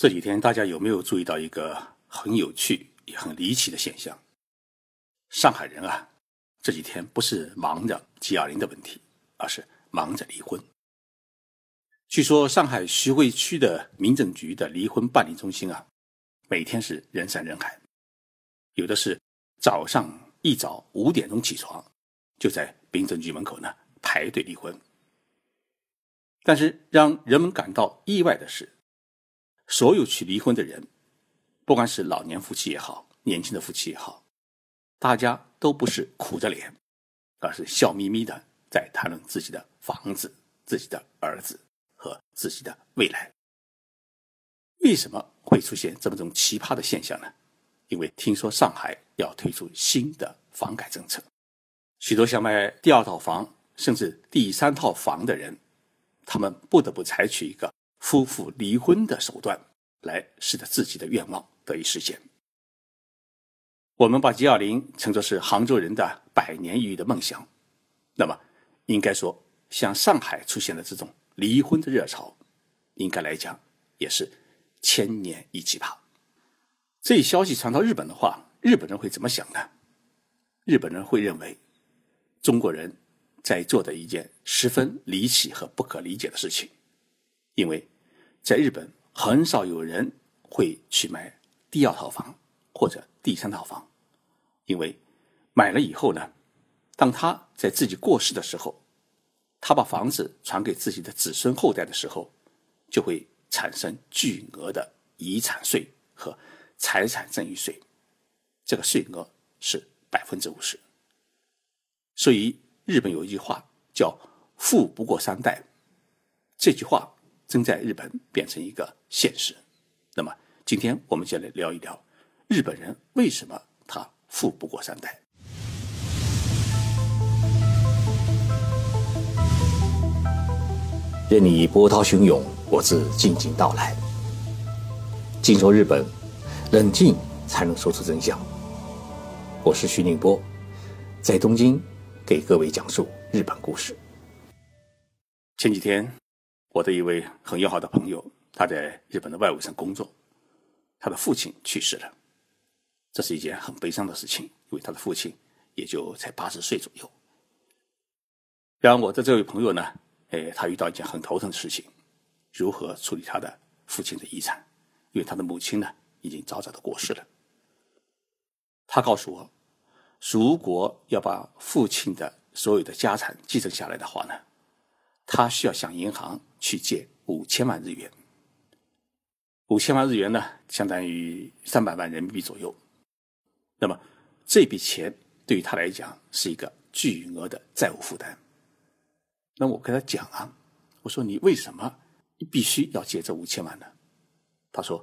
这几天大家有没有注意到一个很有趣也很离奇的现象？上海人啊，这几天不是忙着 G20 的问题，而是忙着离婚。据说上海徐汇区的民政局的离婚办理中心啊，每天是人山人海，有的是早上一早五点钟起床，就在民政局门口呢排队离婚。但是让人们感到意外的是。所有去离婚的人，不管是老年夫妻也好，年轻的夫妻也好，大家都不是苦着脸，而是笑眯眯的在谈论自己的房子、自己的儿子和自己的未来。为什么会出现这么种奇葩的现象呢？因为听说上海要推出新的房改政策，许多想买第二套房甚至第三套房的人，他们不得不采取一个。夫妇离婚的手段，来使得自己的愿望得以实现。我们把 G20 称作是杭州人的百年一遇的梦想，那么应该说，像上海出现的这种离婚的热潮，应该来讲也是千年一奇葩。这一消息传到日本的话，日本人会怎么想呢？日本人会认为，中国人在做的一件十分离奇和不可理解的事情。因为，在日本很少有人会去买第二套房或者第三套房，因为买了以后呢，当他在自己过世的时候，他把房子传给自己的子孙后代的时候，就会产生巨额的遗产税和财产赠与税，这个税额是百分之五十。所以日本有一句话叫“富不过三代”，这句话。正在日本变成一个现实。那么，今天我们就来聊一聊日本人为什么他富不过三代。任你波涛汹涌，我自静静到来。静说日本，冷静才能说出真相。我是徐宁波，在东京给各位讲述日本故事。前几天。我的一位很要好的朋友，他在日本的外务省工作，他的父亲去世了，这是一件很悲伤的事情，因为他的父亲也就才八十岁左右。然后我的这位朋友呢，哎，他遇到一件很头疼的事情，如何处理他的父亲的遗产？因为他的母亲呢，已经早早的过世了。他告诉我，如果要把父亲的所有的家产继承下来的话呢，他需要向银行。去借五千万日元，五千万日元呢，相当于三百万人民币左右。那么这笔钱对于他来讲是一个巨额的债务负担。那我跟他讲啊，我说你为什么必须要借这五千万呢？他说，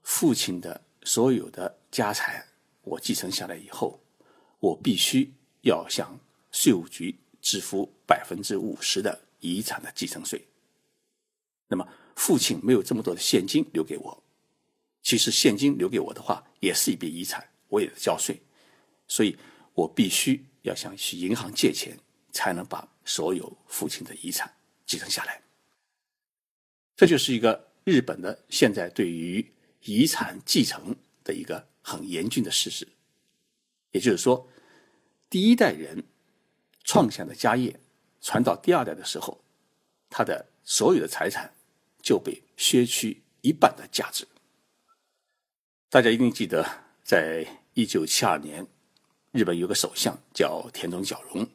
父亲的所有的家产我继承下来以后，我必须要向税务局支付百分之五十的遗产的继承税。那么，父亲没有这么多的现金留给我。其实，现金留给我的话，也是一笔遗产，我也交税。所以我必须要向去银行借钱，才能把所有父亲的遗产继承下来。这就是一个日本的现在对于遗产继承的一个很严峻的事实。也就是说，第一代人创下的家业传到第二代的时候，他的所有的财产。就被削去一半的价值。大家一定记得，在一九七二年，日本有个首相叫田中角荣，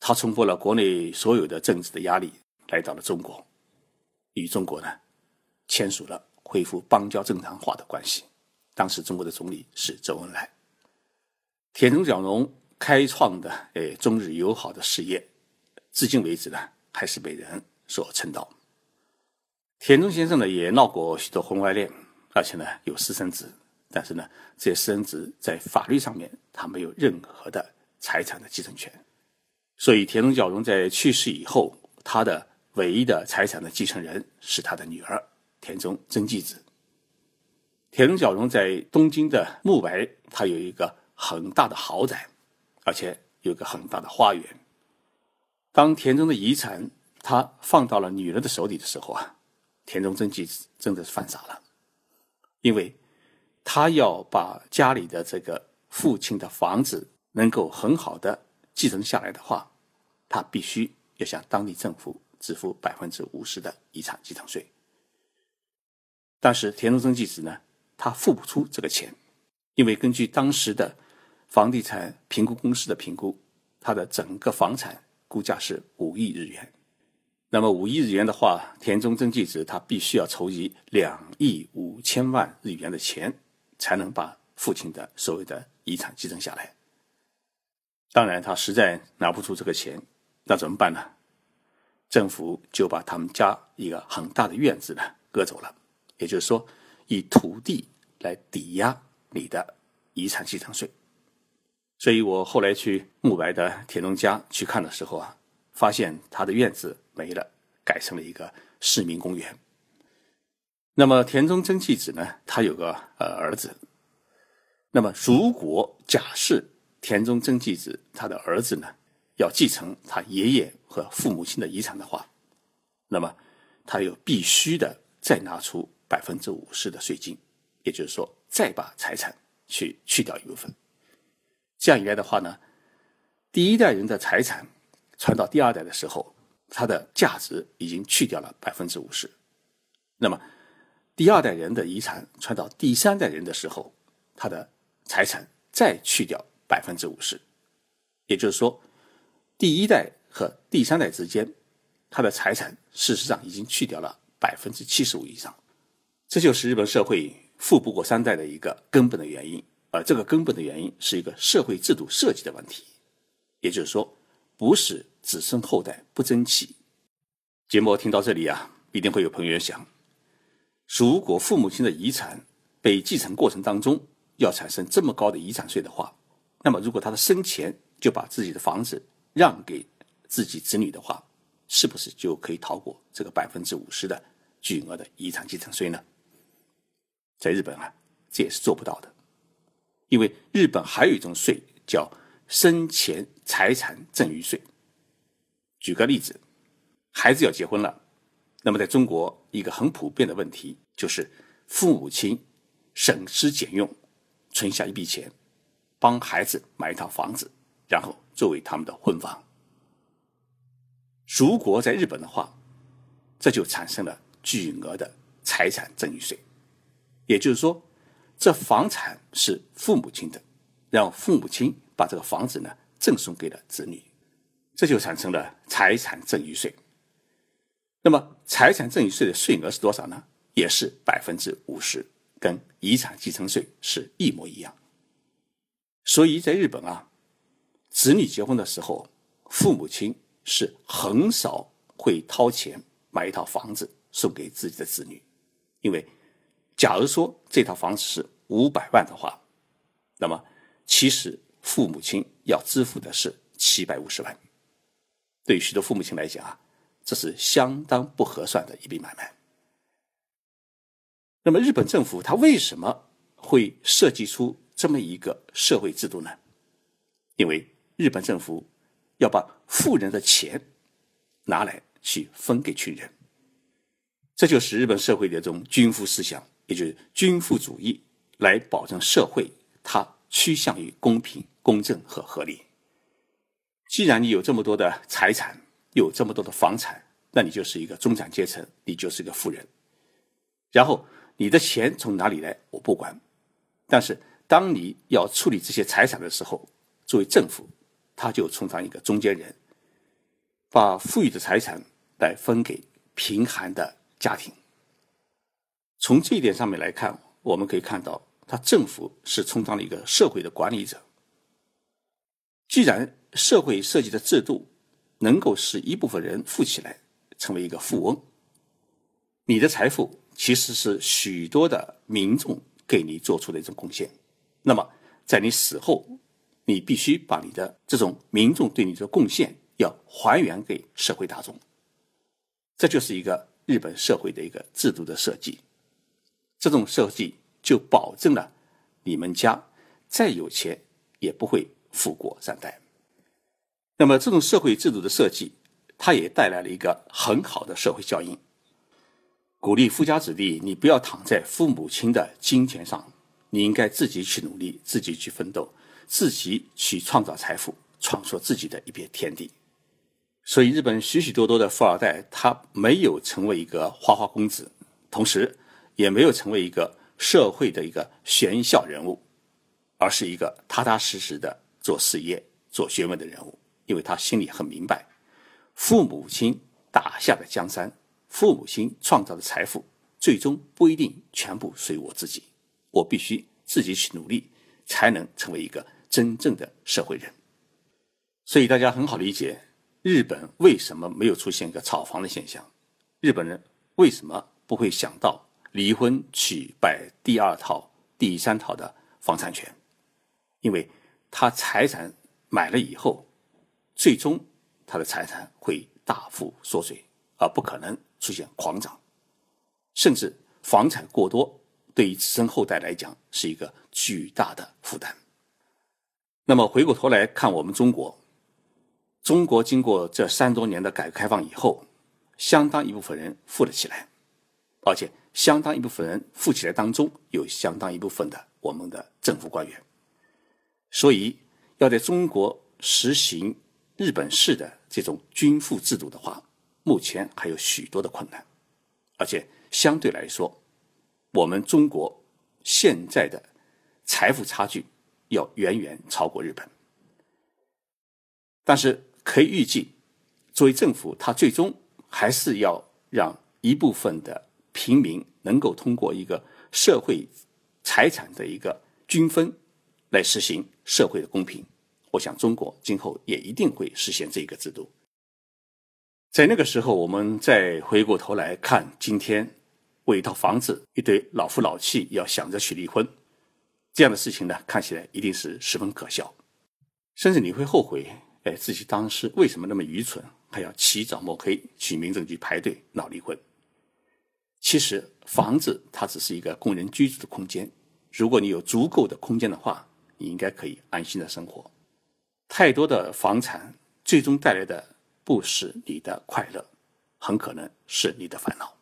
他冲破了国内所有的政治的压力，来到了中国，与中国呢签署了恢复邦交正常化的关系。当时中国的总理是周恩来。田中角荣开创的诶中日友好的事业，至今为止呢还是被人所称道。田中先生呢也闹过许多婚外恋，而且呢有私生子，但是呢这些私生子在法律上面他没有任何的财产的继承权，所以田中角荣在去世以后，他的唯一的财产的继承人是他的女儿田中真纪子。田中角荣在东京的木白，他有一个很大的豪宅，而且有个很大的花园。当田中的遗产他放到了女儿的手里的时候啊。田中真纪子真的是犯傻了，因为他要把家里的这个父亲的房子能够很好的继承下来的话，他必须要向当地政府支付百分之五十的遗产继承税。但是田中真纪子呢，他付不出这个钱，因为根据当时的房地产评估公司的评估，他的整个房产估价是五亿日元。那么五亿日元的话，田中真纪子他必须要筹集两亿五千万日元的钱，才能把父亲的所有的遗产继承下来。当然，他实在拿不出这个钱，那怎么办呢？政府就把他们家一个很大的院子呢割走了，也就是说，以土地来抵押你的遗产继承税。所以我后来去慕白的田中家去看的时候啊，发现他的院子。没了，改成了一个市民公园。那么田中真纪子呢？他有个呃儿子。那么如果假设田中真纪子他的儿子呢要继承他爷爷和父母亲的遗产的话，那么他又必须的再拿出百分之五十的税金，也就是说再把财产去去掉一部分。这样一来的话呢，第一代人的财产传到第二代的时候。它的价值已经去掉了百分之五十，那么第二代人的遗产传到第三代人的时候，他的财产再去掉百分之五十，也就是说，第一代和第三代之间，他的财产事实上已经去掉了百分之七十五以上，这就是日本社会富不过三代的一个根本的原因，而这个根本的原因是一个社会制度设计的问题，也就是说，不是。子孙后代不争气。节目听到这里啊，一定会有朋友想：如果父母亲的遗产被继承过程当中要产生这么高的遗产税的话，那么如果他的生前就把自己的房子让给自己子女的话，是不是就可以逃过这个百分之五十的巨额的遗产继承税呢？在日本啊，这也是做不到的，因为日本还有一种税叫生前财产赠与税。举个例子，孩子要结婚了，那么在中国一个很普遍的问题就是父母亲省吃俭用存下一笔钱，帮孩子买一套房子，然后作为他们的婚房。如果在日本的话，这就产生了巨额的财产赠与税，也就是说，这房产是父母亲的，让父母亲把这个房子呢赠送给了子女。这就产生了财产赠与税。那么，财产赠与税的税额是多少呢？也是百分之五十，跟遗产继承税是一模一样。所以在日本啊，子女结婚的时候，父母亲是很少会掏钱买一套房子送给自己的子女，因为假如说这套房子是五百万的话，那么其实父母亲要支付的是七百五十万。对于许多父母亲来讲啊，这是相当不合算的一笔买卖。那么，日本政府它为什么会设计出这么一个社会制度呢？因为日本政府要把富人的钱拿来去分给穷人，这就是日本社会的一种均富思想，也就是均富主义，来保证社会它趋向于公平、公正和合理。既然你有这么多的财产，有这么多的房产，那你就是一个中产阶层，你就是一个富人。然后你的钱从哪里来，我不管。但是当你要处理这些财产的时候，作为政府，他就充当一个中间人，把富裕的财产来分给贫寒的家庭。从这一点上面来看，我们可以看到，他政府是充当了一个社会的管理者。既然社会设计的制度能够使一部分人富起来，成为一个富翁，你的财富其实是许多的民众给你做出的一种贡献。那么，在你死后，你必须把你的这种民众对你的贡献要还原给社会大众。这就是一个日本社会的一个制度的设计。这种设计就保证了你们家再有钱也不会富过三代。那么，这种社会制度的设计，它也带来了一个很好的社会效应。鼓励富家子弟，你不要躺在父母亲的金钱上，你应该自己去努力，自己去奋斗，自己去创造财富，创作自己的一片天地。所以，日本许许多多的富二代，他没有成为一个花花公子，同时也没有成为一个社会的一个玄孝人物，而是一个踏踏实实的做事业、做学问的人物。因为他心里很明白，父母亲打下的江山，父母亲创造的财富，最终不一定全部属于我自己。我必须自己去努力，才能成为一个真正的社会人。所以大家很好理解，日本为什么没有出现一个炒房的现象？日本人为什么不会想到离婚去摆第二套、第三套的房产权？因为他财产买了以后。最终，他的财产会大幅缩水，而不可能出现狂涨，甚至房产过多，对于子孙后代来讲是一个巨大的负担。那么回过头来看我们中国，中国经过这三多年的改革开放以后，相当一部分人富了起来，而且相当一部分人富起来当中有相当一部分的我们的政府官员，所以要在中国实行。日本式的这种均富制度的话，目前还有许多的困难，而且相对来说，我们中国现在的财富差距要远远超过日本。但是可以预计，作为政府，它最终还是要让一部分的平民能够通过一个社会财产的一个均分来实行社会的公平。我想，中国今后也一定会实现这个制度。在那个时候，我们再回过头来看，今天为一套房子，一对老夫老妻要想着去离婚，这样的事情呢，看起来一定是十分可笑，甚至你会后悔，哎，自己当时为什么那么愚蠢，还要起早摸黑去民政局排队闹离婚？其实，房子它只是一个供人居住的空间，如果你有足够的空间的话，你应该可以安心的生活。太多的房产最终带来的不是你的快乐，很可能是你的烦恼。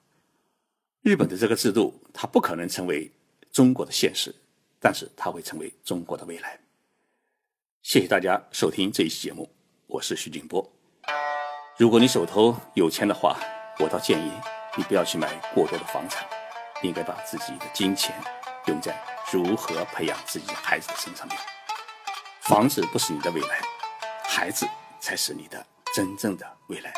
日本的这个制度，它不可能成为中国的现实，但是它会成为中国的未来。谢谢大家收听这一期节目，我是徐静波。如果你手头有钱的话，我倒建议你不要去买过多的房产，应该把自己的金钱用在如何培养自己孩子的身上面。房子不是你的未来，孩子才是你的真正的未来。